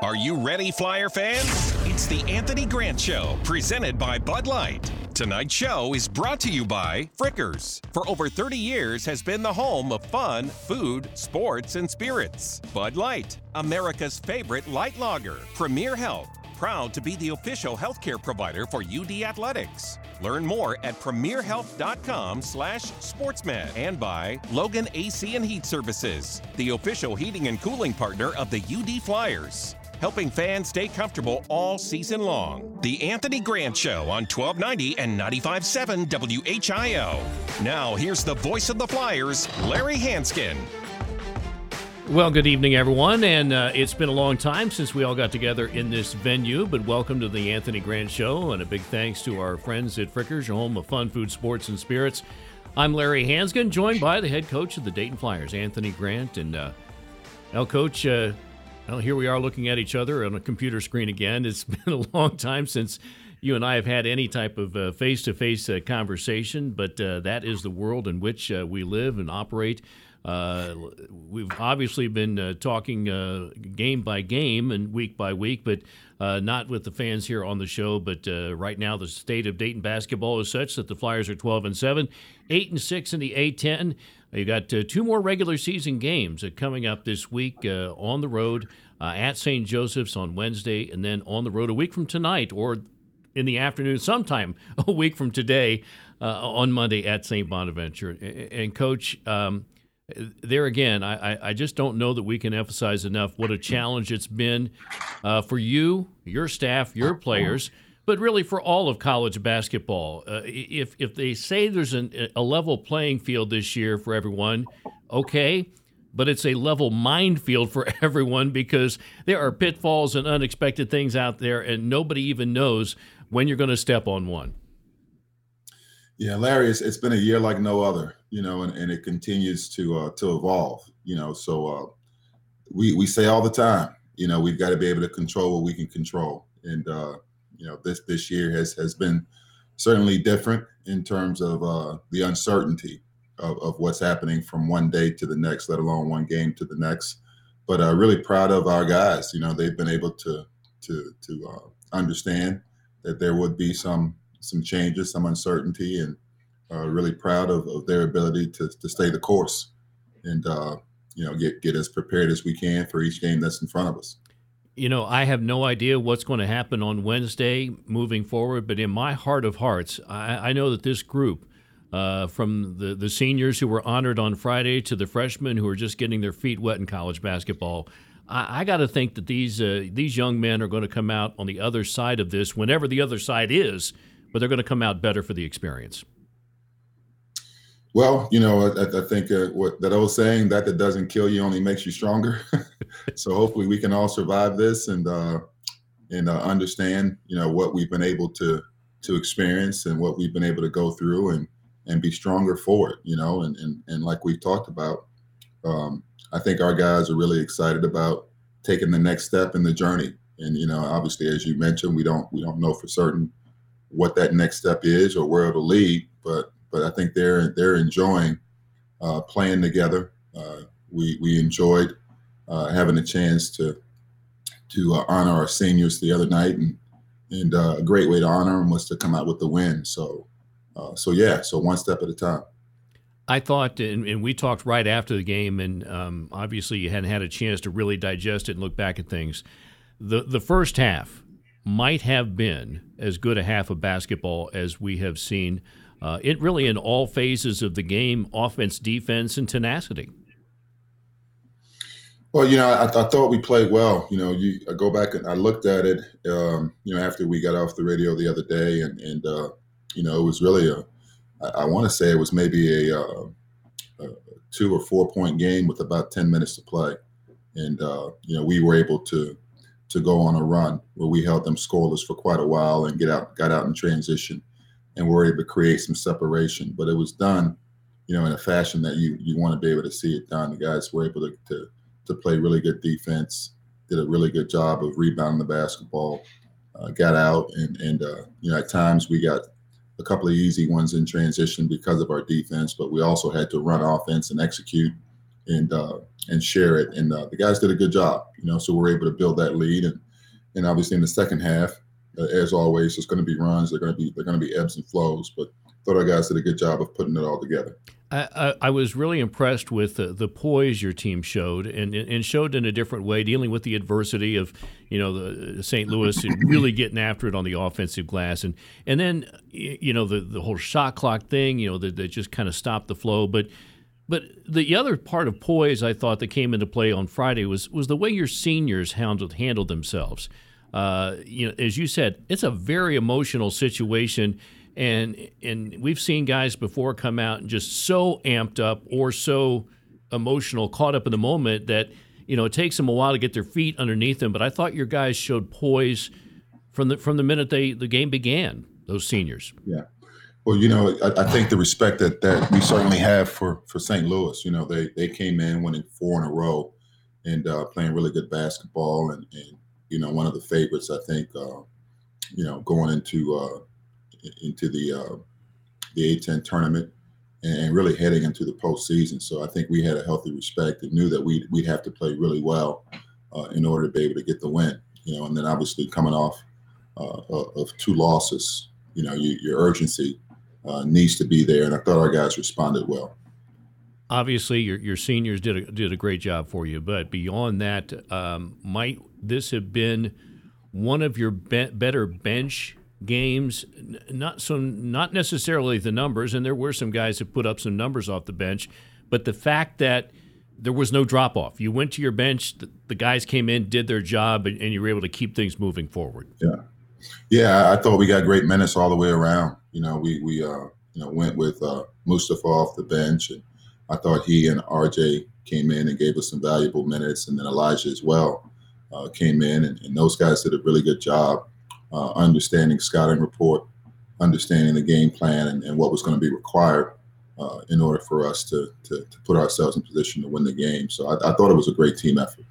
Are you ready, Flyer fans? It's the Anthony Grant Show, presented by Bud Light. Tonight's show is brought to you by Frickers. For over 30 years has been the home of fun, food, sports, and spirits. Bud Light, America's favorite light lager. Premier Health, proud to be the official healthcare provider for UD Athletics. Learn more at premierhealth.com slash sportsman and by Logan AC and Heat Services, the official heating and cooling partner of the UD Flyers helping fans stay comfortable all season long. The Anthony Grant Show on 1290 and 95.7 WHIO. Now, here's the voice of the Flyers, Larry Hansgen. Well, good evening, everyone. And uh, it's been a long time since we all got together in this venue, but welcome to the Anthony Grant Show. And a big thanks to our friends at Frickers, your home of fun, food, sports, and spirits. I'm Larry Hansgen, joined by the head coach of the Dayton Flyers, Anthony Grant. And, uh, now, Coach, uh, well, here we are looking at each other on a computer screen again. It's been a long time since you and I have had any type of face to face conversation, but uh, that is the world in which uh, we live and operate. Uh, we've obviously been uh, talking uh, game by game and week by week, but not with the fans here on the show. But right now, the state of Dayton basketball is such that the Flyers are 12 and 7, 8 and 6 in the A10. You got uh, two more regular season games uh, coming up this week uh, on the road at St. Joseph's on Wednesday, and then on the road a week from tonight or in the afternoon, sometime a week from today on Monday at St. Bonaventure. And, Coach, um, there again, I, I just don't know that we can emphasize enough what a challenge it's been uh, for you, your staff, your players but really for all of college basketball. Uh, if if they say there's an, a level playing field this year for everyone, okay, but it's a level minefield for everyone because there are pitfalls and unexpected things out there, and nobody even knows when you're going to step on one. Yeah, Larry, it's, it's been a year like no other, you know, and, and it continues to uh, to evolve, you know. So uh, we we say all the time, you know, we've got to be able to control what we can control, and uh, you know this this year has has been certainly different in terms of uh, the uncertainty of, of what's happening from one day to the next, let alone one game to the next. But uh, really proud of our guys. You know, they've been able to to to uh, understand that there would be some some changes, some uncertainty, and uh, really proud of, of their ability to to stay the course and uh, you know get get as prepared as we can for each game that's in front of us you know, I have no idea what's going to happen on Wednesday moving forward, but in my heart of hearts, I, I know that this group, uh, from the, the seniors who were honored on Friday to the freshmen who are just getting their feet wet in college basketball, I, I got to think that these uh, these young men are going to come out on the other side of this, whenever the other side is, but they're going to come out better for the experience. Well, you know, I, I think uh, what that old saying that that doesn't kill you only makes you stronger. so hopefully we can all survive this and uh, and uh, understand, you know, what we've been able to to experience and what we've been able to go through and and be stronger for it. You know, and and and like we've talked about, um, I think our guys are really excited about taking the next step in the journey. And you know, obviously, as you mentioned, we don't we don't know for certain what that next step is or where it'll lead, but but I think they're they're enjoying uh, playing together. Uh, we we enjoyed uh, having a chance to to uh, honor our seniors the other night, and and uh, a great way to honor them was to come out with the win. So so yeah, so one step at a time. I thought, and, and we talked right after the game, and um, obviously you hadn't had a chance to really digest it and look back at things. The the first half might have been as good a half of basketball as we have seen uh, it really in all phases of the game, offense, defense, and tenacity. Well, you know, I, I thought we played well. You know, you I go back and I looked at it. Um, you know, after we got off the radio the other day, and and uh, you know, it was really a. I, I want to say it was maybe a, uh, a, two or four point game with about ten minutes to play, and uh, you know, we were able to to go on a run where we held them scoreless for quite a while and get out got out in transition and we're able to create some separation. But it was done, you know, in a fashion that you you want to be able to see it done. The guys were able to to, to play really good defense, did a really good job of rebounding the basketball, uh, got out, and and uh, you know at times we got a couple of easy ones in transition because of our defense, but we also had to run offense and execute and uh, and share it. And uh, the guys did a good job, you know. So we're able to build that lead, and and obviously in the second half, Uh, as always, there's going to be runs. They're going to be they're going to be ebbs and flows, but thought our guys did a good job of putting it all together. I, I, was really impressed with the, the, poise your team showed, and, and showed in a different way, dealing with the adversity of, you know, the uh, St. Louis and really getting after it on the offensive glass, and and then you know the the whole shot clock thing, you know, that, that just kind of stopped the flow. But but the other part of poise I thought that came into play on Friday was was the way your seniors handled handled themselves. Uh, you know, as you said, it's a very emotional situation and and we've seen guys before come out and just so amped up or so emotional, caught up in the moment that you know it takes them a while to get their feet underneath them. But I thought your guys showed poise from the from the minute they the game began. Those seniors. Yeah. Well, you know, I, I, think the respect that, that we certainly have for for St. Louis. You know, they they came in winning four in a row and uh, playing really good basketball, and, and you know, one of the favorites. I think, uh, you know, going into uh, into the uh, the A10 tournament and really heading into the postseason. So I think we had a healthy respect and knew that we'd, we'd have to play really well uh, in order to be able to get the win. You know, and then obviously coming off uh, of two losses, you know, you, your urgency uh, needs to be there. And I thought our guys responded well. Obviously, your, your seniors did a, did a great job for you, but beyond that, um, might this have been one of your be- better bench games. Not so, not necessarily the numbers, and there were some guys that put up some numbers off the bench, but the fact that there was no drop off. You went to your bench, the, the guys came in, did their job, and, and, you were able to keep things moving forward. Yeah, yeah. I thought we got great minutes all the way around. You know, we we uh, you know went with uh, Mustafa off the bench, and I thought he and RJ came in and gave us some valuable minutes, and then Elijah as well uh, came in, and, and those guys did a really good job uh, understanding scouting report, understanding the game plan, and, and what was going to be required uh, in order for us to, to, to put ourselves in position to win the game. So I, I thought it was a great team effort.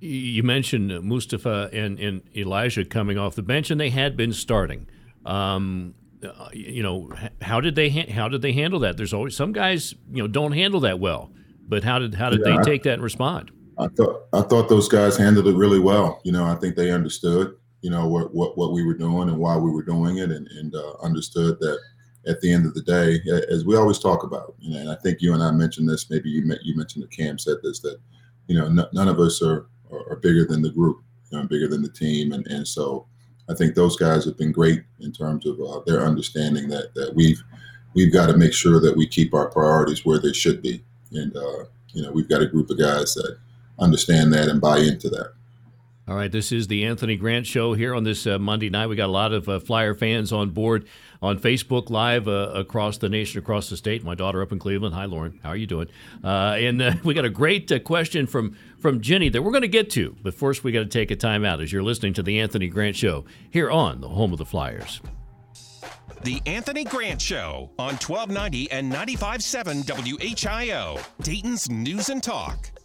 You mentioned Mustafa and, and Elijah coming off the bench, and they had been starting. Um, uh, you know, how did they ha- how did they handle that? There's always some guys you know don't handle that well, but how did how did yeah, they take that and respond? I thought I thought those guys handled it really well. You know, I think they understood you know what what, what we were doing and why we were doing it, and, and uh, understood that at the end of the day, as we always talk about, you know, and I think you and I mentioned this. Maybe you you mentioned that Cam said this that you know n- none of us are, are, are bigger than the group, you know, bigger than the team, and and so I think those guys have been great in terms of uh, their understanding that that we've we've got to make sure that we keep our priorities where they should be, and uh, you know we've got a group of guys that understand that and buy into that. All right, this is the Anthony Grant Show here on this uh, Monday night. We got a lot of uh, Flyer fans on board on Facebook Live uh, across the nation, across the state. My daughter up in Cleveland. Hi, Lauren. How are you doing? Uh, and uh, we got a great uh, question from from Jenny that we're going to get to. But first, we got to take a time out as you're listening to the Anthony Grant Show here on the home of the Flyers. The Anthony Grant Show on 1290 and 95.7 WHIO, Dayton's News and Talk.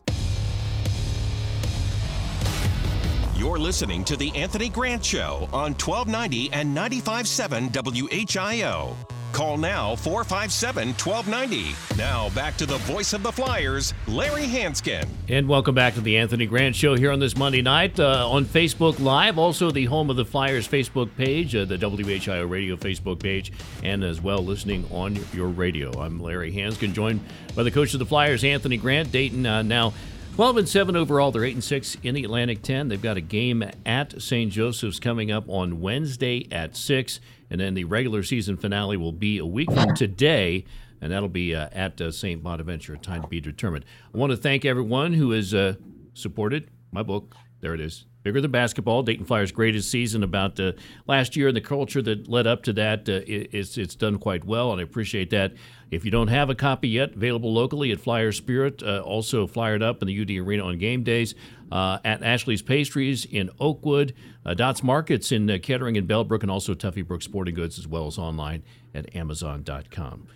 You're listening to The Anthony Grant Show on 1290 and 95.7 WHIO. Call now 457 1290. Now back to the voice of the Flyers, Larry Hansgen. And welcome back to the Anthony Grant Show here on this Monday night uh, on Facebook Live, also the home of the Flyers Facebook page, uh, the WHIO radio Facebook page, and as well listening on your radio. I'm Larry Hansgen, joined by the coach of the Flyers, Anthony Grant. Dayton uh, now 12 and 7 overall. They're 8 and 6 in the Atlantic 10. They've got a game at St. Joseph's coming up on Wednesday at 6. And then the regular season finale will be a week from today, and that'll be uh, at uh, St. Bonaventure. Time to be determined. I want to thank everyone who has uh, supported my book. There it is. Bigger than basketball, Dayton Flyers' greatest season about uh, last year and the culture that led up to that. Uh, it's, it's done quite well, and I appreciate that. If you don't have a copy yet, available locally at Flyer Spirit, uh, also flyered up in the UD Arena on game days, uh, at Ashley's Pastries in Oakwood, uh, Dots Markets in uh, Kettering and Bellbrook, and also Tuffy Brook Sporting Goods, as well as online at Amazon.com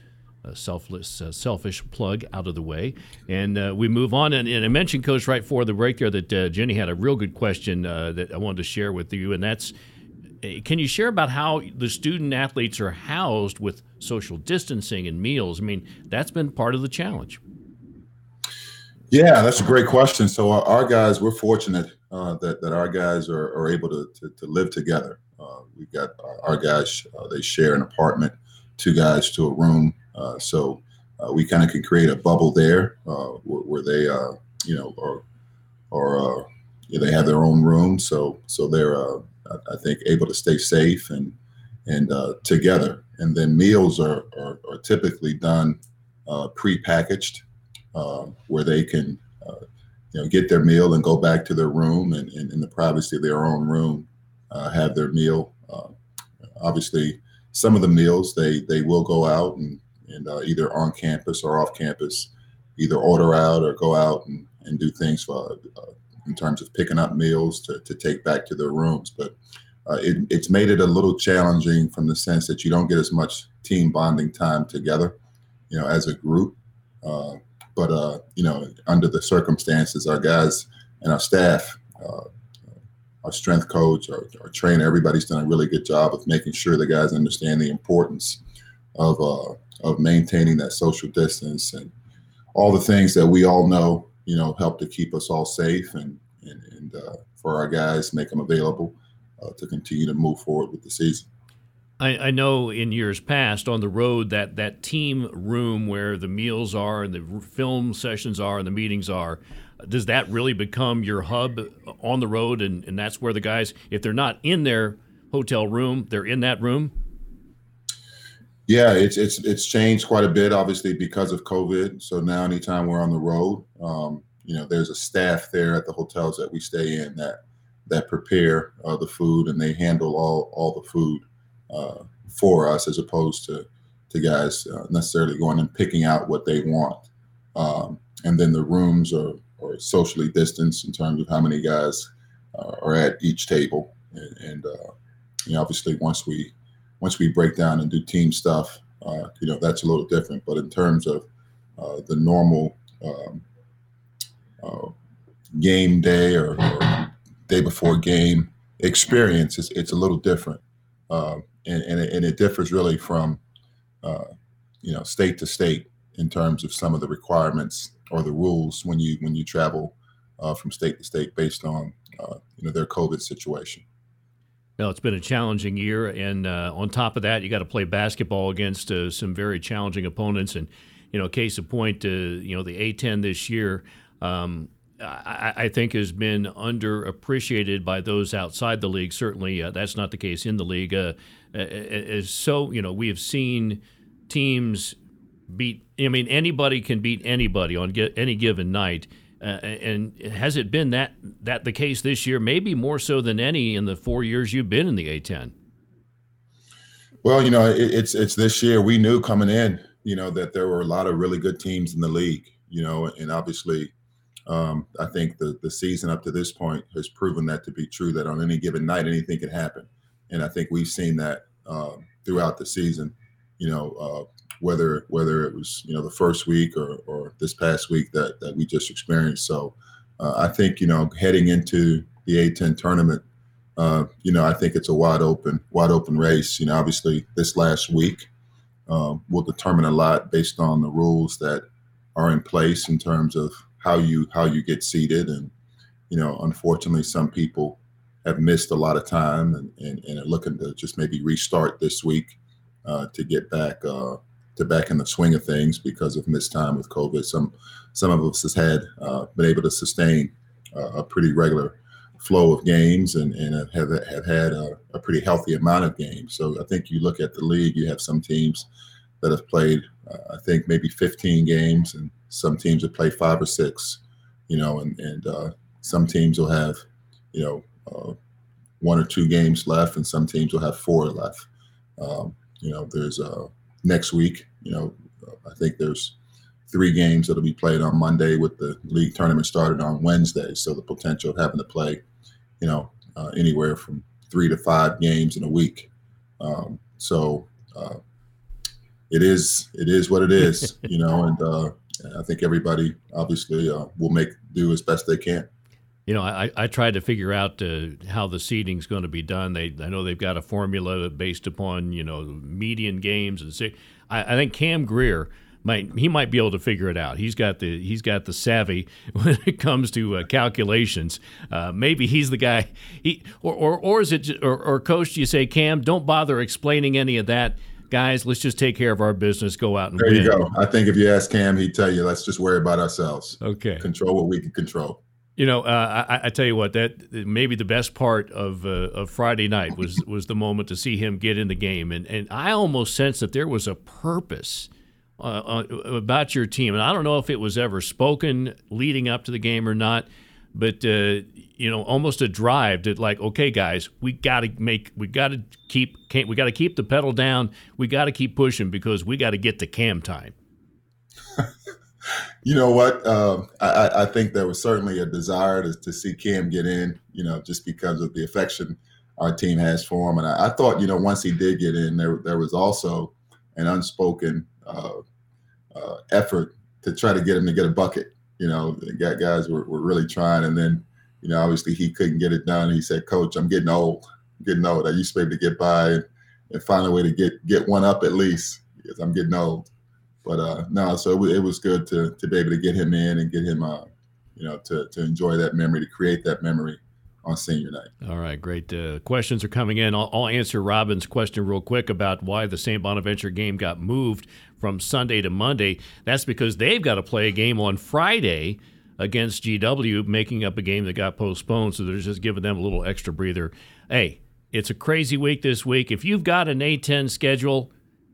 a selfless, uh, selfish plug out of the way, and uh, we move on. And, and, I mentioned, Coach, right before the break there, that Jenny had a real good question that I wanted to share with you, and that's, can you share about how the student athletes are housed with social distancing and meals? I mean, that's been part of the challenge. Yeah, that's a great question. So our, our guys, we're fortunate uh, that that our guys are, are able to, to, to live together. Uh, we've got our, our guys; uh, they share an apartment, two guys to a room. Uh, so uh, we kind of can create a bubble there uh, where, where, they, you know, are or they have their own room. So so they're I think able to stay safe and and together. And then meals are are, are typically done pre-packaged uh, where they can, uh, you know, get their meal and go back to their room and, and in the privacy of their own room, uh, have their meal. Uh, obviously, some of the meals they they will go out and and uh, either on campus or off campus, either order out or go out and, and do things for, in terms of picking up meals to, to take back to their rooms. But it, it's made it a little challenging from the sense that you don't get as much team bonding time together, you know, as a group. Uh, but uh, you know, under the circumstances, our guys and our staff, uh, our strength coach, our, our, trainer, everybody's done a really good job of making sure the guys understand the importance of uh, of maintaining that social distance and all the things that we all know, you know, help to keep us all safe and and, and uh, for our guys, make them available uh, to continue to move forward with the season. I, I, know in years past on the road that that team room where the meals are and the film sessions are and the meetings are, does that really become your hub on the road? And, and that's where the guys, if they're not in their hotel room, they're in that room? Yeah, it's it's it's changed quite a bit, obviously because of COVID. So now, anytime we're on the road, um, you know, there's a staff there at the hotels that we stay in that that prepare uh, the food and they handle all all the food uh, for us as opposed to to guys uh, necessarily going and picking out what they want. Um, and then the rooms are, are socially distanced in terms of how many guys uh, are at each table. And, and uh, you know, obviously, once we once we break down and do team stuff, uh, you know, that's a little different. But in terms of uh, the normal um, game day or, or, day before game experience, it's, it's a little different. Um, and, and, it, and it differs really from uh, you know state to state in terms of some of the requirements or the rules when you when you travel uh, from state to state based on uh, you know their COVID situation. Well, it's been a challenging year, and uh, on top of that, you got to play basketball against uh, some very challenging opponents. And you know, case in point, uh, you know the A10 this year. Um, I, I, think has been underappreciated by those outside the league. Certainly, uh, that's not the case in the league. Uh, is so you know we have seen teams beat. I mean, anybody can beat anybody on any given night. Uh, and has it been that that the case this year? Maybe more so than any in the four years you've been in the A10. Well, you know, it, it's it's this year. We knew coming in, you know, that there were a lot of really good teams in the league. You know, and obviously, um, I think the the season up to this point has proven that to be true. That on any given night, anything can happen and I think we've seen that uh, throughout the season. You know, uh, whether whether it was you know the first week or, or this past week that that we just experienced. So uh, I think you know heading into the A10 tournament, uh, you know I think it's a wide open wide open race. You know, obviously this last week um, will determine a lot based on the rules that are in place in terms of how you how you get seated and you know unfortunately some people have missed a lot of time and, and, and are looking to just maybe restart this week uh, to get back uh, back in the swing of things because of missed time with COVID. Some some of us has had uh, been able to sustain uh, a pretty regular flow of games and, and have, have had a, a, pretty healthy amount of games. So I think you look at the league, you have some teams that have played, uh, I think maybe 15 games, and some teams have played five or six, you know, and, and uh, some teams will have, you know, uh, one or two games left, and some teams will have four left. Um, you know, there's uh, next week. You know, I think there's three games that'll be played on Monday with the league tournament started on Wednesday. So the potential of having to play, you know, uh, anywhere from three to five games in a week. Um, so uh, it is it is what it is, you know, and uh, I think everybody obviously uh, will make do as best they can you know, I, I tried to figure out uh, how the seeding is going to be done. They, I know they've got a formula based upon you know median games and see. I, I think Cam Greer might he might be able to figure it out. He's got the he's got the savvy when it comes to uh, calculations. Uh, maybe he's the guy. He or or, or is it or, or coach? You say Cam? Don't bother explaining any of that. Guys, let's just take care of our business. Go out and there win. you go. I think if you ask Cam, he'd tell you, "Let's just worry about ourselves. Okay, control what we can control." You know, uh, I, I, tell you what, that maybe the best part of uh, of Friday night was was the moment to see him get in the game, and and I almost sensed that there was a purpose uh, uh, about your team, and I don't know if it was ever spoken leading up to the game or not, but uh, you know, almost a drive that like, okay, guys, we got to make, we got to keep, we got to keep the pedal down, we got to keep pushing because we got to get to cam time. you know what? Uh, I, I, think there was certainly a desire to, to, see Cam get in, you know, just because of the affection our team has for him. And I, I thought, you know, once he did get in, there there was also an unspoken uh, uh, effort to try to get him to get a bucket. You know, guys were, were really trying, and then you know, obviously he couldn't get it done. He said, "Coach, I'm getting old. I'm getting old. I used to be able to get by and, and find a way to get get one up at least because I'm getting old." But uh, no, so it, it was good to to be able to get him in and get him, uh, you know, to to enjoy that memory, to create that memory on senior night. All right, great. Uh, questions are coming in. I'll, I'll, answer Robin's question real quick about why the St. Bonaventure game got moved from Sunday to Monday. That's because they've got to play a game on Friday against GW, making up a game that got postponed. So they're just giving them a little extra breather. Hey, it's a crazy week this week. If you've got an A10 schedule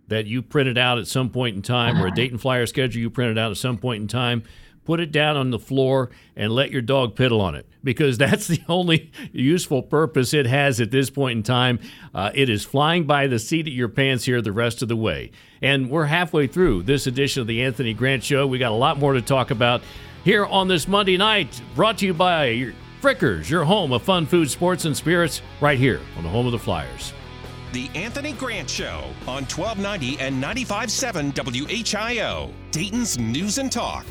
that you printed out at some point in time, or a Dayton Flyer schedule you printed out at some point in time, put it down on the floor and let your dog piddle on it because that's the only useful purpose it has at this point in time. Uh, it is flying by the seat of your pants here the rest of the way. And we're halfway through this edition of the Anthony Grant Show. We got a lot more to talk about here on this Monday night, brought to you by Frickers, your home of fun food, sports, and spirits, right here on the home of the Flyers. The Anthony Grant Show on 1290 and 95.7 WHIO, Dayton's News and Talk.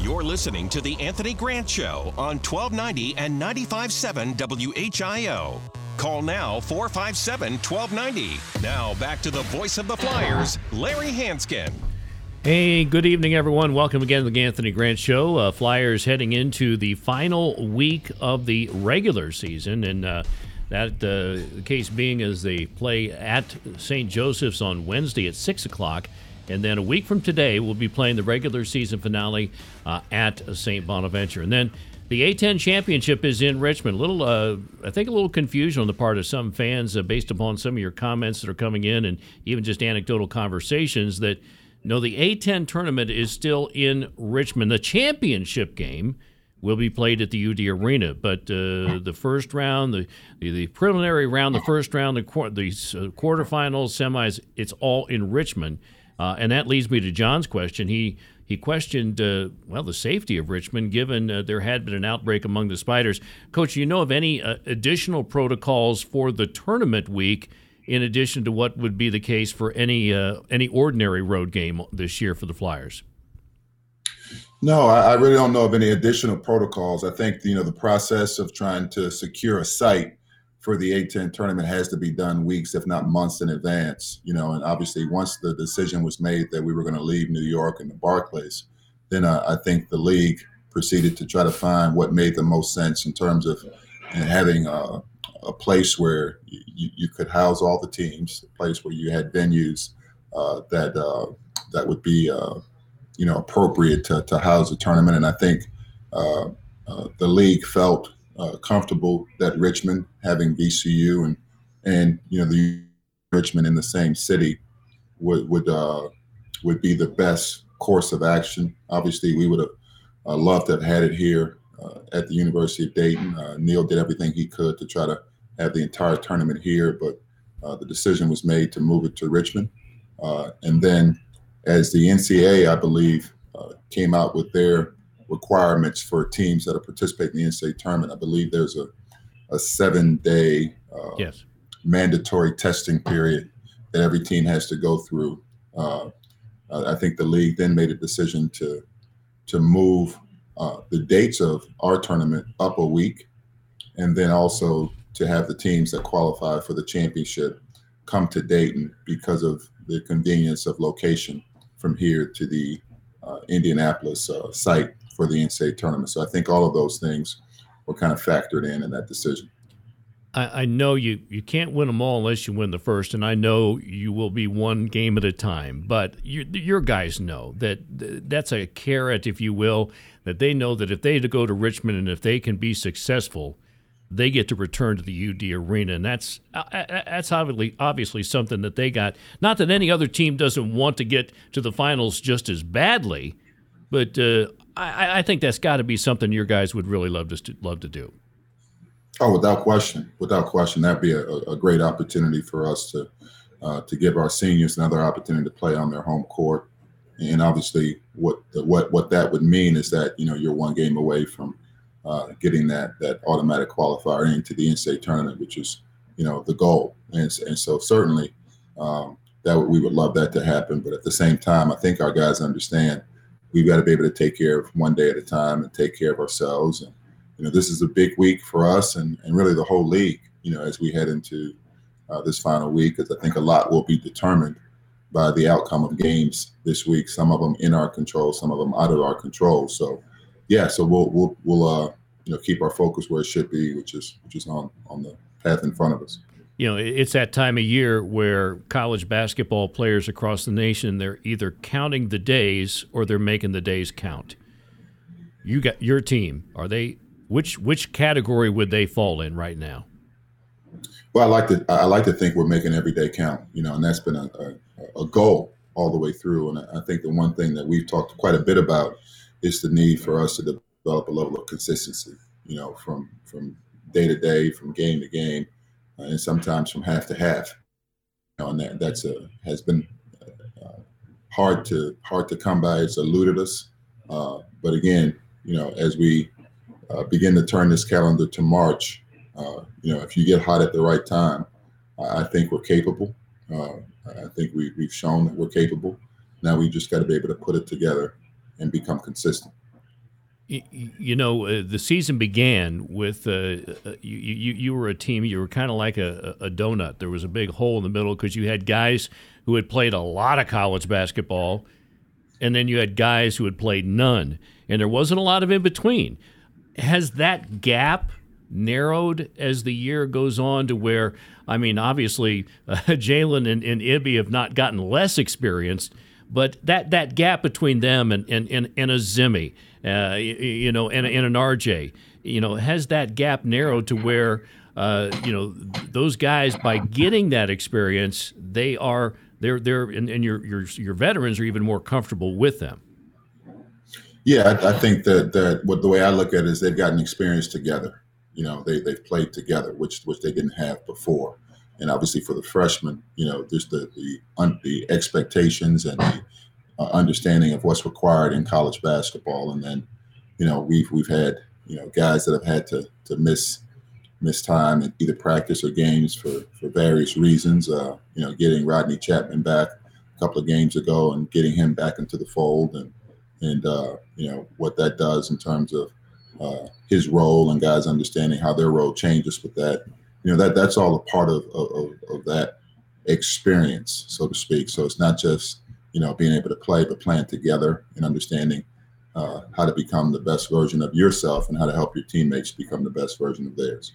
You're listening to The Anthony Grant Show on 1290 and 95.7 WHIO. Call now 457 1290. Now back to the voice of the Flyers, Larry Hansgen. Hey, good evening, everyone. Welcome again to the Anthony Grant Show. Uh, Flyers heading into the final week of the regular season, and uh, that uh, the case being as they play at St. Joseph's on Wednesday at 6 o'clock. And then a week from today, we'll be playing the regular season finale uh, at St. Bonaventure. And then the A10 championship is in Richmond. A little, uh, I think, a little confusion on the part of some fans uh, based upon some of your comments that are coming in and even just anecdotal conversations that no, the A10 tournament is still in Richmond. The championship game will be played at the UD Arena, but uh, the first round, the, the, the preliminary round, the first round, the, the uh, quarterfinals, semis, it's all in Richmond. Uh, and that leads me to John's question. He he questioned uh, well the safety of Richmond, given uh, there had been an outbreak among the Spiders. Coach, you know of any uh, additional protocols for the tournament week, in addition to what would be the case for any uh, any ordinary road game this year for the Flyers? No, I, I really don't know of any additional protocols. I think you know the process of trying to secure a site for the A10 tournament has to be done weeks, if not months in advance. You know, and obviously once the decision was made that we were going to leave New York and the Barclays, then uh, I think the league proceeded to try to find what made the most sense in terms of having a, a place where you, you, could house all the teams, a place where you had venues uh, that uh, that would be uh, you know appropriate to, to house a tournament. And I think uh, uh, the league felt comfortable that Richmond having VCU and and you know the Richmond in the same city would would would be the best course of action. Obviously, we would have loved to have had it here uh, at the University of Dayton. Uh, Neil did everything he could to try to have the entire tournament here, but uh, the decision was made to move it to Richmond. and then, as the NCAA, I believe, came out with their requirements for teams that are participating in the NCAA tournament. I believe there's a, a seven day uh, yes. mandatory testing period that every team has to go through. Uh, I think the league then made a decision to to move uh, the dates of our tournament up a week, and then also to have the teams that qualify for the championship come to Dayton because of the convenience of location from here to the uh, Indianapolis uh, site for the NCAA tournament. So I think all of those things were kind of factored in in that decision. I, I know you, you can't win them all unless you win the first, and I know you will be one game at a time. But you, your guys know that that's a carrot, if you will, that they know that if they go to Richmond and if they can be successful, they get to return to the UD arena, and that's uh, uh, uh, that's obviously obviously something that they got. Not that any other team doesn't want to get to the finals just as badly, but uh, I, I, think that's got to be something your guys would really love to love to do. Oh, without question, without question, that'd be a, a great opportunity for us to uh, to give our seniors another opportunity to play on their home court. And obviously, what what what that would mean is that you know you're one game away from uh, getting that that automatic qualifier into the NCAA tournament, which is you know the goal. And, and so certainly um, that we would love that to happen. But at the same time, I think our guys understand we've got to be able to take care of one day at a time and take care of ourselves. And you know, this is a big week for us and, and really the whole league. You know, as we head into uh, this final week, because I think a lot will be determined by the outcome of games this week. Some of them in our control, some of them out of our control. So, yeah, so we'll we'll we'll uh, you know keep our focus where it should be, which is which is on on the path in front of us you know, it's that time of year where college basketball players across the nation they're either counting the days or they're making the days count. You got your team. Are they which which category would they fall in right now? Well, I like to I like to think we're making every day count. You know, and that's been a, a, a goal all the way through. And I think the one thing that we've talked quite a bit about is the need for us to develop a level of consistency. You know, from from day to day, from game to game uh, and sometimes from half to half. You know, and that that's a has been uh, hard to hard to come by. It's eluded us. Uh, but again, you know, as we uh, begin to turn this calendar to March, uh, you know, if you get hot at the right time, I think we're capable. Uh, I think we, we've shown that we're capable. Now we just got to be able to put it together and become consistent you know, uh, the season began with uh, uh you, you. You were a team. You were kind of like a, a donut. There was a big hole in the middle because you had guys who had played a lot of college basketball, and then you had guys who had played none, and there wasn't a lot of in between. Has that gap narrowed as the year goes on to where, I mean, obviously, uh, Jalen and, and Ibi have not gotten less experienced, but that, that gap between them and, and, and, and a Zimmy uh, you know, and, and an RJ, you know, has that gap narrowed to where, uh, you know, those guys by getting that experience, they are they're they're and, and your your your veterans are even more comfortable with them. Yeah, I, I, think that that what the way I look at it is they've gotten experience together. You know, they they've played together, which which they didn't have before. And obviously for the freshmen, you know, there's the the, the expectations and the uh, understanding of what's required in college basketball. And then, you know, we've we've had you know guys that have had to to miss miss time in either practice or games for for various reasons. Uh, you know, getting Rodney Chatman back a couple of games ago and getting him back into the fold, and and uh, you know what that does in terms of uh, his role and guys understanding how their role changes with that. You know that that's all a part of of, of that experience, so to speak. So it's not just you know, being able to play, but playing together and understanding uh, how to become the best version of yourself and how to help your teammates become the best version of theirs.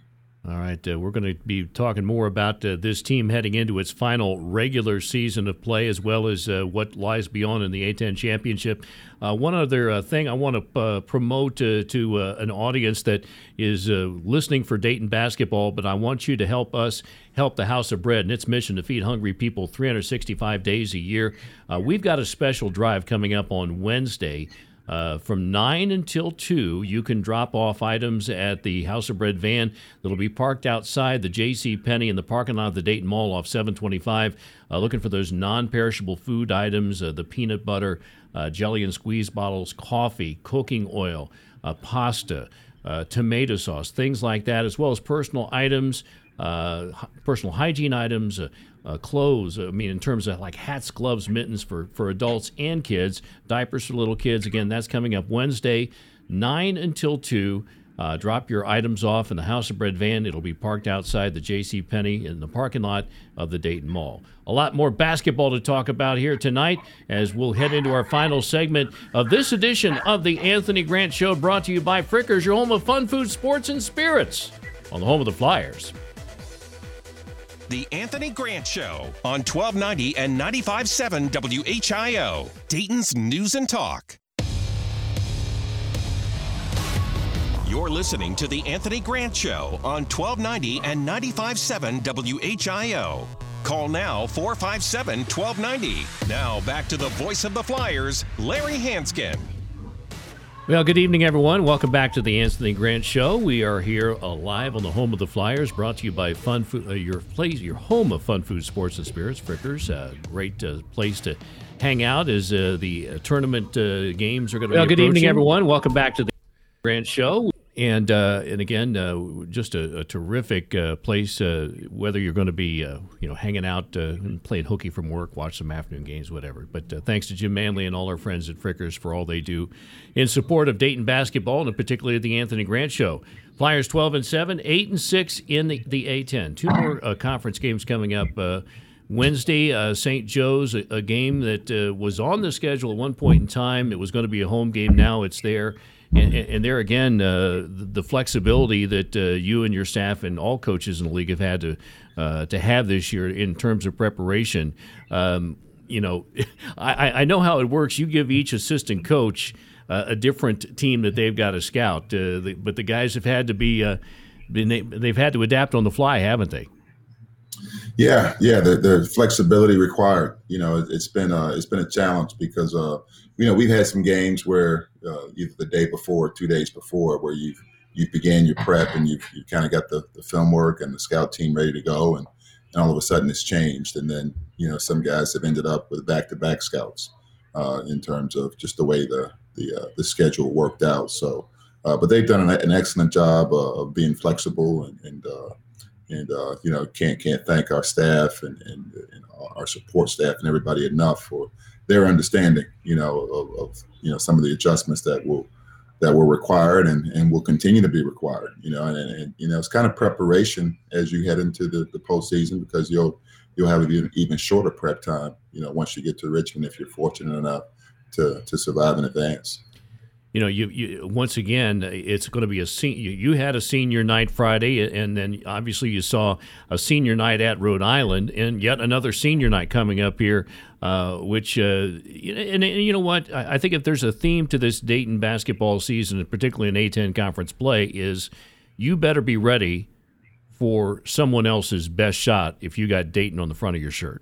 All right, uh, we're going to be talking more about uh, this team heading into its final regular season of play, as well as uh, what lies beyond in the A10 championship. Uh, one other uh, thing I want to uh, promote to an audience that is listening for Dayton basketball, but I want you to help us help the House of Bread and its mission to feed hungry people 365 days a year. we've got a special drive coming up on Wednesday. Uh, from 9 until 2, you can drop off items at the House of Bread van that'll be parked outside the J.C. Penney in the parking lot of the Dayton Mall off 725, uh, looking for those non perishable food items uh, the peanut butter, uh, jelly and squeeze bottles, coffee, cooking oil, uh, pasta, tomato sauce, things like that, as well as personal items. personal hygiene items, uh, clothes. I mean, in terms of like hats, gloves, mittens for, for adults and kids, diapers for little kids. Again, that's coming up Wednesday, 9 until 2. Uh, drop your items off in the House of Bread van. It'll be parked outside the J.C. Penney in the parking lot of the Dayton Mall. A lot more basketball to talk about here tonight as we'll head into our final segment of this edition of the Anthony Grant Show, brought to you by Frickers, your home of fun food, sports, and spirits, on the home of the Flyers. The Anthony Grant Show on 1290 and 95.7 WHIO, Dayton's News and Talk. You're listening to The Anthony Grant Show on 1290 and 95.7 WHIO. Call now 457 1290. Now back to the voice of the Flyers, Larry Hansgen. Well, good evening, everyone. Welcome back to the Anthony Grant Show. We are here uh, live on the home of the Flyers, brought to you by Fun Food, uh, your place, your home of fun food, sports, and spirits. Frickers, uh, great uh, place to hang out as uh, the uh, tournament games are going to. Be. Well, good evening, everyone. Welcome back to the Grant Show and uh, and again, uh, just a, a terrific uh, place. Uh, whether you're going to be, uh, you know, hanging out uh, and playing hooky from work, watch some afternoon games, whatever. But thanks to Jim Manley and all our friends at Frickers for all they do in support of Dayton basketball, and particularly the Anthony Grant Show. Flyers 12 and 7, 8 and 6 in the, the A10. Two more conference games coming up. Wednesday, uh, St. Joe's, a, a game that uh, was on the schedule at one point in time. It was going to be a home game. Now it's there. And, and, there again, uh, the flexibility that uh, you and your staff and all coaches in the league have had to uh, to have this year in terms of preparation. Um, you know, I, I, know how it works. You give each assistant coach uh, a different team that they've got to scout, uh, the, but the guys have had to be uh, been, they've had to adapt on the fly, haven't they? Yeah, yeah, the, the flexibility required. You know, it, has been a, it's been a challenge because you know we've had some games where uh, either the day before or two days before where you've you began your prep and you've you kind of got the, the film work and the scout team ready to go and, and all of a sudden it's changed. And then you know some guys have ended up with back-to-back scouts uh, in terms of just the way the the, uh, the schedule worked out. So uh, but they've done an, an excellent job of being flexible and, and uh, and uh, you know can't can't thank our staff and, and, and, our support staff and everybody enough for their understanding, you know, of, of, you know some of the adjustments that will that were required and, and will continue to be required. You know, and, and you know it's kind of preparation as you head into the, the postseason because you'll you'll have an even shorter prep time. You know, once you get to Richmond, if you're fortunate enough to to survive in advance you know, you, you once again, it's going to be a senior. You had a senior night Friday, and then obviously you saw a senior night at Rhode Island, and yet another senior night coming up here. Uh, which, uh, and, and, you know what? I, I think if there's a theme to this Dayton basketball season, particularly in A10 conference play, is you better be ready for someone else's best shot if you got Dayton on the front of your shirt.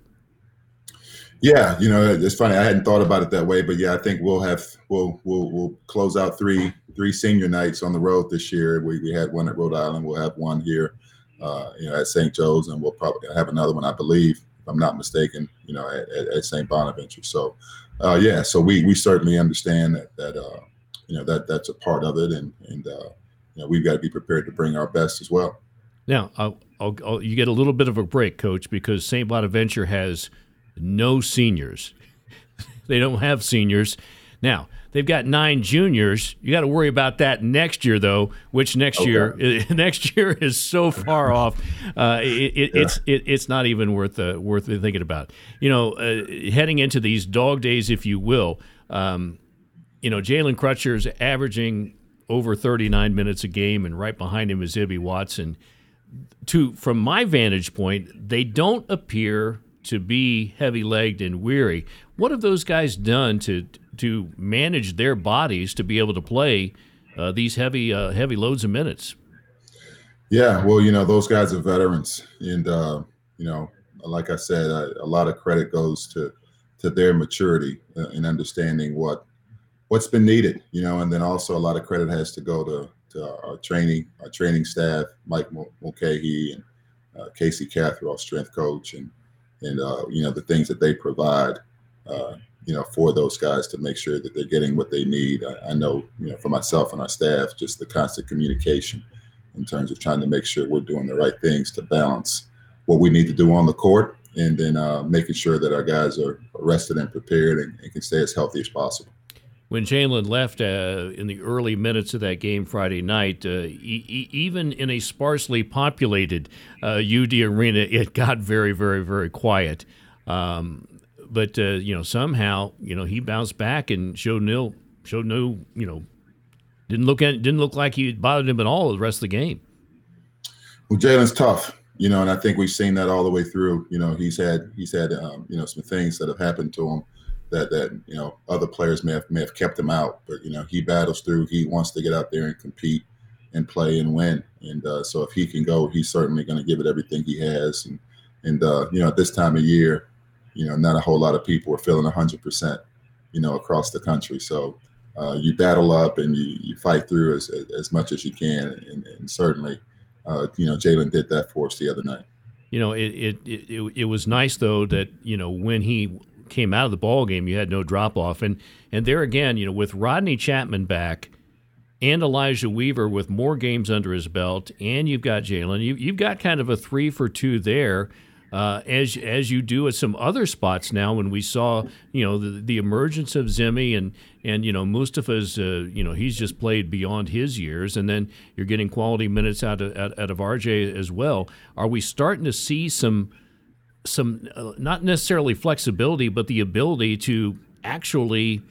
Yeah, you know, it's funny. I hadn't thought about it that way, but yeah, I think we'll have we'll we'll we'll close out three three senior nights on the road this year. We we had one at Rhode Island. We'll have one here, uh, you know, at St. Joe's, and we'll probably have another one, I believe, if I'm not mistaken, you know, at, at, St. Bonaventure. So, uh, yeah, so we we certainly understand that that uh, you know that that's a part of it, and and uh, you know we've got to be prepared to bring our best as well. Now, I'll, I'll, I'll, you get a little bit of a break, Coach, because St. Bonaventure has no seniors. they don't have seniors. Now, they've got nine juniors. You got to worry about that next year, though, which next okay. year next year is so far off. Uh, it, it, yeah. It's it, it's not even worth uh, worth thinking about. You know, uh, heading into these dog days, if you will. Um, you know, Jalen Crutcher is averaging over 39 minutes a game, and right behind him is Ibi Watson. To from my vantage point, they don't appear to be heavy legged and weary. What have those guys done to to manage their bodies to be able to play uh, these heavy uh, heavy loads of minutes? Yeah, well, you know, those guys are veterans, and uh, you know, like I said, a lot of credit goes to to their maturity uh, in understanding what what's been needed, you know, and then also a lot of credit has to go to, to our training, our training staff, Mike Mulcahy and uh, Casey Catherall, our strength coach, and and uh, you know the things that they provide uh, you know for those guys to make sure that they're getting what they need. I, I, know you know for myself and our staff just the constant communication in terms of trying to make sure we're doing the right things to balance what we need to do on the court and then uh, making sure that our guys are rested and prepared and, and can stay as healthy as possible when Jalen left uh, in the early minutes of that game Friday night, uh, e- even in a sparsely populated uh, UD arena, it got very, very, very quiet. Um, but uh, you know, somehow, you know, he bounced back and showed no, showed no, you know, didn't look at, didn't look like he bothered him at all the rest of the game. Well, Jalen's tough, you know, and I think we've seen that all the way through. You know, he's had he's had um, you know some things that have happened to him that that you know other players may have may have kept him out, but you know he battles through. He wants to get out there and compete and play and win. And uh, so if he can go, he's certainly going to give it everything he has. And and uh, you know at this time of year, you know not a whole lot of people are feeling hundred percent, you know across the country. So uh, you battle up and you, you fight through as, as much as you can. And, and certainly, uh, you know Jalen did that for us the other night. You know, it, it, it, it was nice though that you know when he came out of the ball game, you had no drop off. And and there again, you know, with Rodney Chatman back and Elijah Weaver with more games under his belt, and you've got Jalen, you, you've got kind of a three for two there. Uh, as as you do at some other spots now. When we saw you know the, the emergence of Zimi and and you know Mustapha's uh, you know he's just played beyond his years, and then you're getting quality minutes out of out, out of RJ as well. Are we starting to see some some uh, not necessarily flexibility, but the ability to actually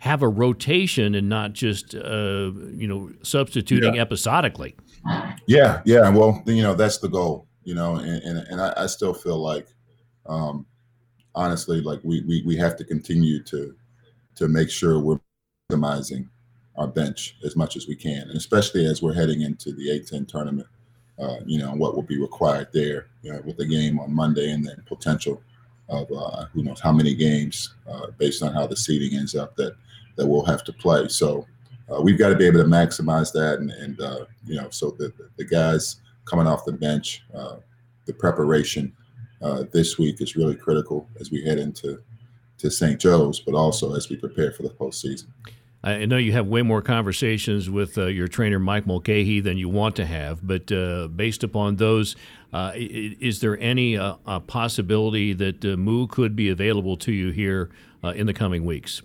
have a rotation and not just uh, you know substituting yeah. episodically. Yeah, yeah. Well, you know that's the goal. You know, and and, and I, I, still feel like, um, honestly, like we, we we have to continue to to make sure we're maximizing our bench as much as we can, and especially as we're heading into the A10 tournament uh, you know, what will be required there with the game on Monday and then potential of uh, who knows how many games uh, based on how the seeding ends up that that we'll have to play. So uh, we've got to be able to maximize that, and, and uh, you know, so the the guys coming off the bench, the preparation this week is really critical as we head into to St. Joe's, but also as we prepare for the postseason. I know you have way more conversations with uh, your trainer Mike Mulcahy than you want to have, but uh, based upon those, uh, is there any uh, possibility that uh, Moo could be available to you here uh, in the coming weeks?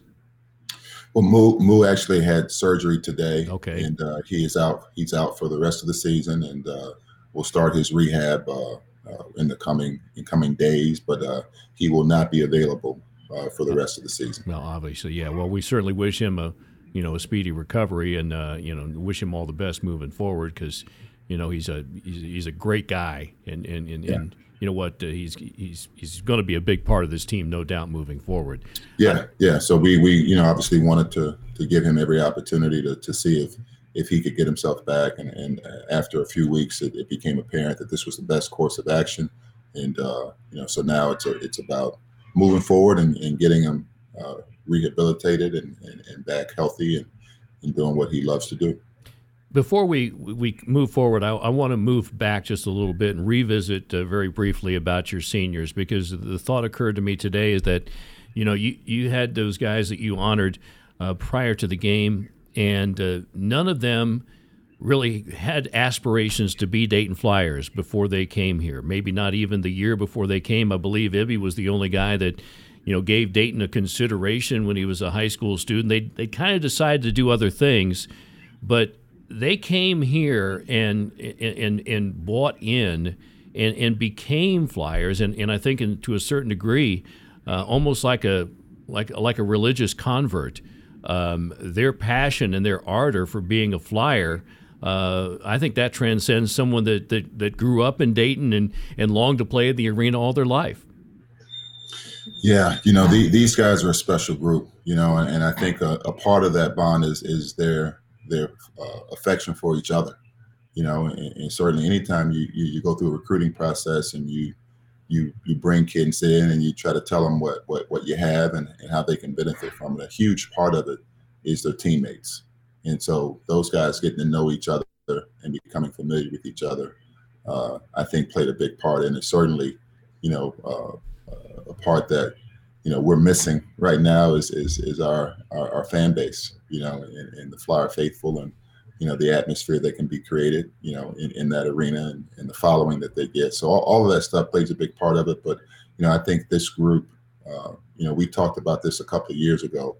Well, Moo, Moo actually had surgery today. Okay, and he is out. He's out for the rest of the season, and will start his rehab in the coming in coming days. But he will not be available uh, for the rest of the season. Well, obviously, yeah. Well, we certainly wish him a you know a speedy recovery, and uh, you know wish him all the best moving forward because you know he's a he's, he's, a great guy, and and and, yeah. and you know what uh, he's he's he's going to be a big part of this team, no doubt, moving forward. Yeah, yeah. So we we you know obviously wanted to to give him every opportunity to to see if if he could get himself back. And, and uh, after a few weeks, it, it, became apparent that this was the best course of action. And uh, you know, so now it's a, it's about moving forward and, and getting him uh, rehabilitated and, and, and, back healthy and, and doing what he loves to do. Before we we move forward, I, I want to move back just a little bit and revisit uh, very briefly about your seniors because the thought occurred to me today is that, you know, you you had those guys that you honored uh, prior to the game, and uh, none of them really had aspirations to be Dayton Flyers before they came here. Maybe not even the year before they came. I believe Ibi was the only guy that, you know, gave Dayton a consideration when he was a high school student. They they kind of decided to do other things, but they came here and and and bought in and and became Flyers. And and I think in, to a certain degree, uh, almost like a like like a religious convert. Um, their passion and their ardor for being a flyer uh, I think that transcends someone that, that, that grew up in Dayton and, and longed to play at the arena all their life. Yeah, you know, the, these guys are a special group, you know, and, and I think a, a, part of that bond is is their their uh, affection for each other, you know, and, and certainly anytime you, you, you go through a recruiting process and you you you bring kids in and you try to tell them what what, what you have and, and how they can benefit from it. A huge part of it is their teammates, and so those guys getting to know each other and becoming familiar with each other, uh, I think played a big part. And it's certainly, you know, uh, a part that, you know, we're missing right now is is, is our, our, our fan base, you know, and, and, the Flyer faithful and, you know, the atmosphere that can be created, you know, in, in that arena and, and the following that they get. So all, all, of that stuff plays a big part of it. But, you know, I think this group, uh, you know, we talked about this a couple of years ago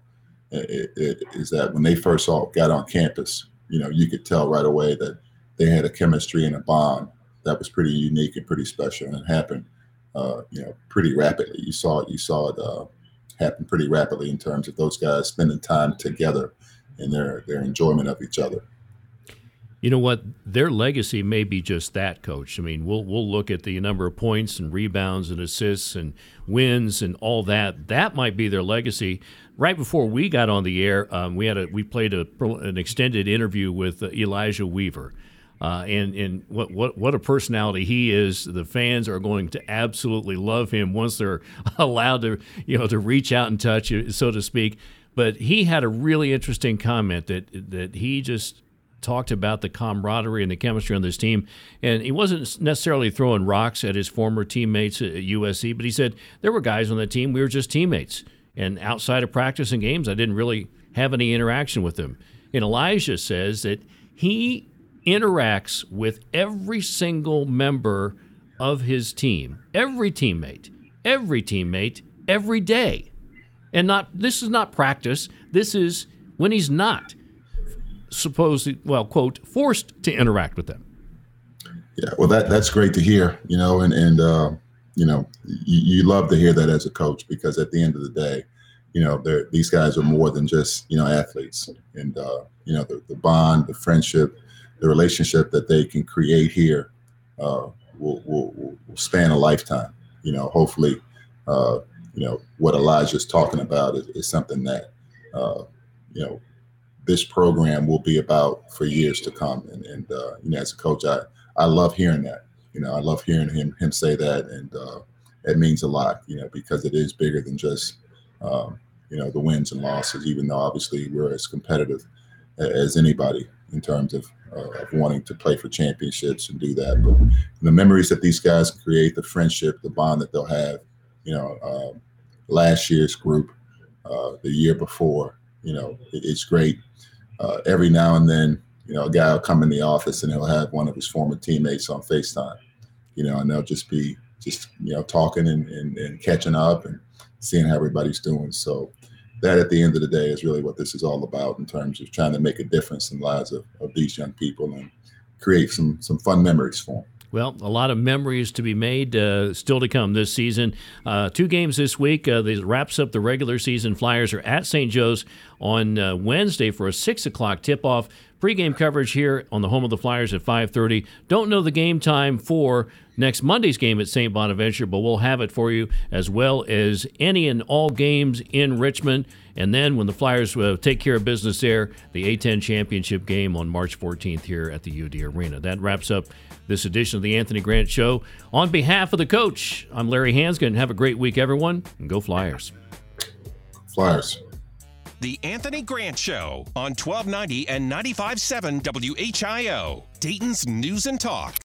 it, it, is that when they first all got on campus, you know, you could tell right away that they had a chemistry and a bond that was pretty unique and pretty special, and it happened, uh, you know, pretty rapidly. You saw it. You saw it uh, happen pretty rapidly in terms of those guys spending time together and their their enjoyment of each other. You know what? Their legacy may be just that, coach. I mean, we'll we'll look at the number of points and rebounds and assists and wins and all that. That might be their legacy. Right before we got on the air, um, we had a we played a, an extended interview with uh, Elijah Weaver. Uh, and and what, what what a personality he is. The fans are going to absolutely love him once they're allowed to you know to reach out and touch, so to speak. But he had a really interesting comment that that he just talked about the camaraderie and the chemistry on this team. And he wasn't necessarily throwing rocks at his former teammates at USC, but he said there were guys on the team, we were just teammates. And outside of practice and games, I didn't really have any interaction with them. And Elijah says that he interacts with every single member of his team, every teammate, every teammate, every day. And not this is not practice. This is when he's not supposed, well, quote, forced to interact with them. Yeah, well, that that's great to hear, you know, and and uh, you know, you, you love to hear that as a coach because at the end of the day, you know, these guys are more than just you know athletes, and uh, you know the, the bond, the friendship, the relationship that they can create here uh, will, will, will span a lifetime. You know, hopefully, uh, you know what Elijah's talking about is, is something that uh, you know this program will be about for years to come. And, and uh, you know, as a coach, I, I love hearing that. You know, I love hearing him him say that, and uh, it means a lot. You know, because it is bigger than just um, you know the wins and losses. Even though obviously we're as competitive as anybody in terms of, uh, of wanting to play for championships and do that. But the memories that these guys create, the friendship, the bond that they'll have. You know, uh, last year's group, uh, the year before. You know, it, it's great uh, every now and then, you know, a guy will come in the office and he'll have one of his former teammates on FaceTime, you know, and they'll just be just, you know, talking and, and, and catching up and seeing how everybody's doing. So that at the end of the day is really what this is all about in terms of trying to make a difference in the lives of, of these young people and create some some fun memories for them. Well, a lot of memories to be made uh, still to come this season. Uh, two games this week. Uh, this wraps up the regular season. Flyers are at St. Joe's on uh, Wednesday for a six o'clock tip-off. Pre-game coverage here on the home of the Flyers at 5:30. Don't know the game time for next Monday's game at St. Bonaventure, but we'll have it for you as well as any and all games in Richmond. And then when the Flyers uh, take care of business there, the A10 championship game on March 14th here at the UD Arena. That wraps up this edition of the Anthony Grant Show. On behalf of the coach, I'm Larry Hansgen. Have a great week, everyone, and go Flyers. Flyers. The Anthony Grant Show on 1290 and 95.7 WHIO, Dayton's News and Talk.